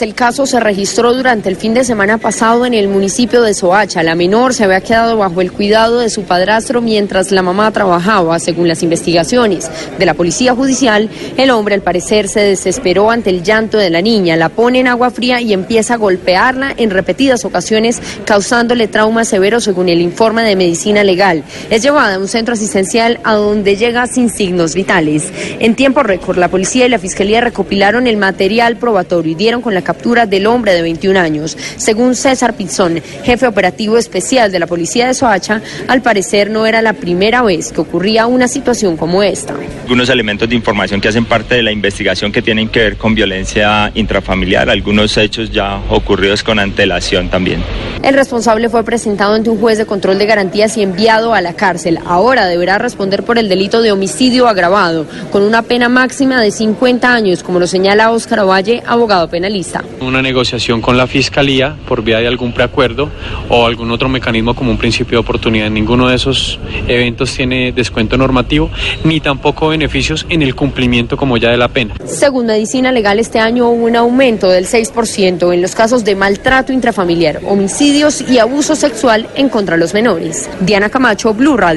El caso se registró durante el fin de semana pasado en el municipio de Soacha. La menor se había quedado bajo el cuidado de su padrastro mientras la mamá trabajaba. Según las investigaciones de la policía judicial, el hombre al parecer se desesperó ante el llanto de la niña, la pone en agua fría y empieza a golpearla en repetidas ocasiones, causándole traumas severos según el informe de medicina legal. Es llevada a un centro asistencial a donde llega sin signos vitales. En tiempo récord, la policía y la fiscalía recopilaron el material probatorio y dieron con la captura del hombre de 21 años. Según César Pizón, jefe operativo especial de la policía de Soacha, al parecer no era la primera vez que ocurría una situación como esta. Algunos elementos de información que hacen parte de la investigación que tienen que ver con violencia intrafamiliar, algunos hechos ya ocurridos con antelación también. El responsable fue presentado ante un juez de control de garantías y enviado a la cárcel. Ahora deberá responder por el delito de homicidio agravado, con una pena máxima de 50 años, como lo señala Óscar Ovalle, abogado penalista. Una negociación con la Fiscalía por vía de algún preacuerdo o algún otro mecanismo como un principio de oportunidad. Ninguno de esos eventos tiene descuento normativo ni tampoco beneficios en el cumplimiento como ya de la pena. Según Medicina Legal, este año hubo un aumento del 6% en los casos de maltrato intrafamiliar, homicidios y abuso sexual en contra de los menores. Diana Camacho, Blue Radio.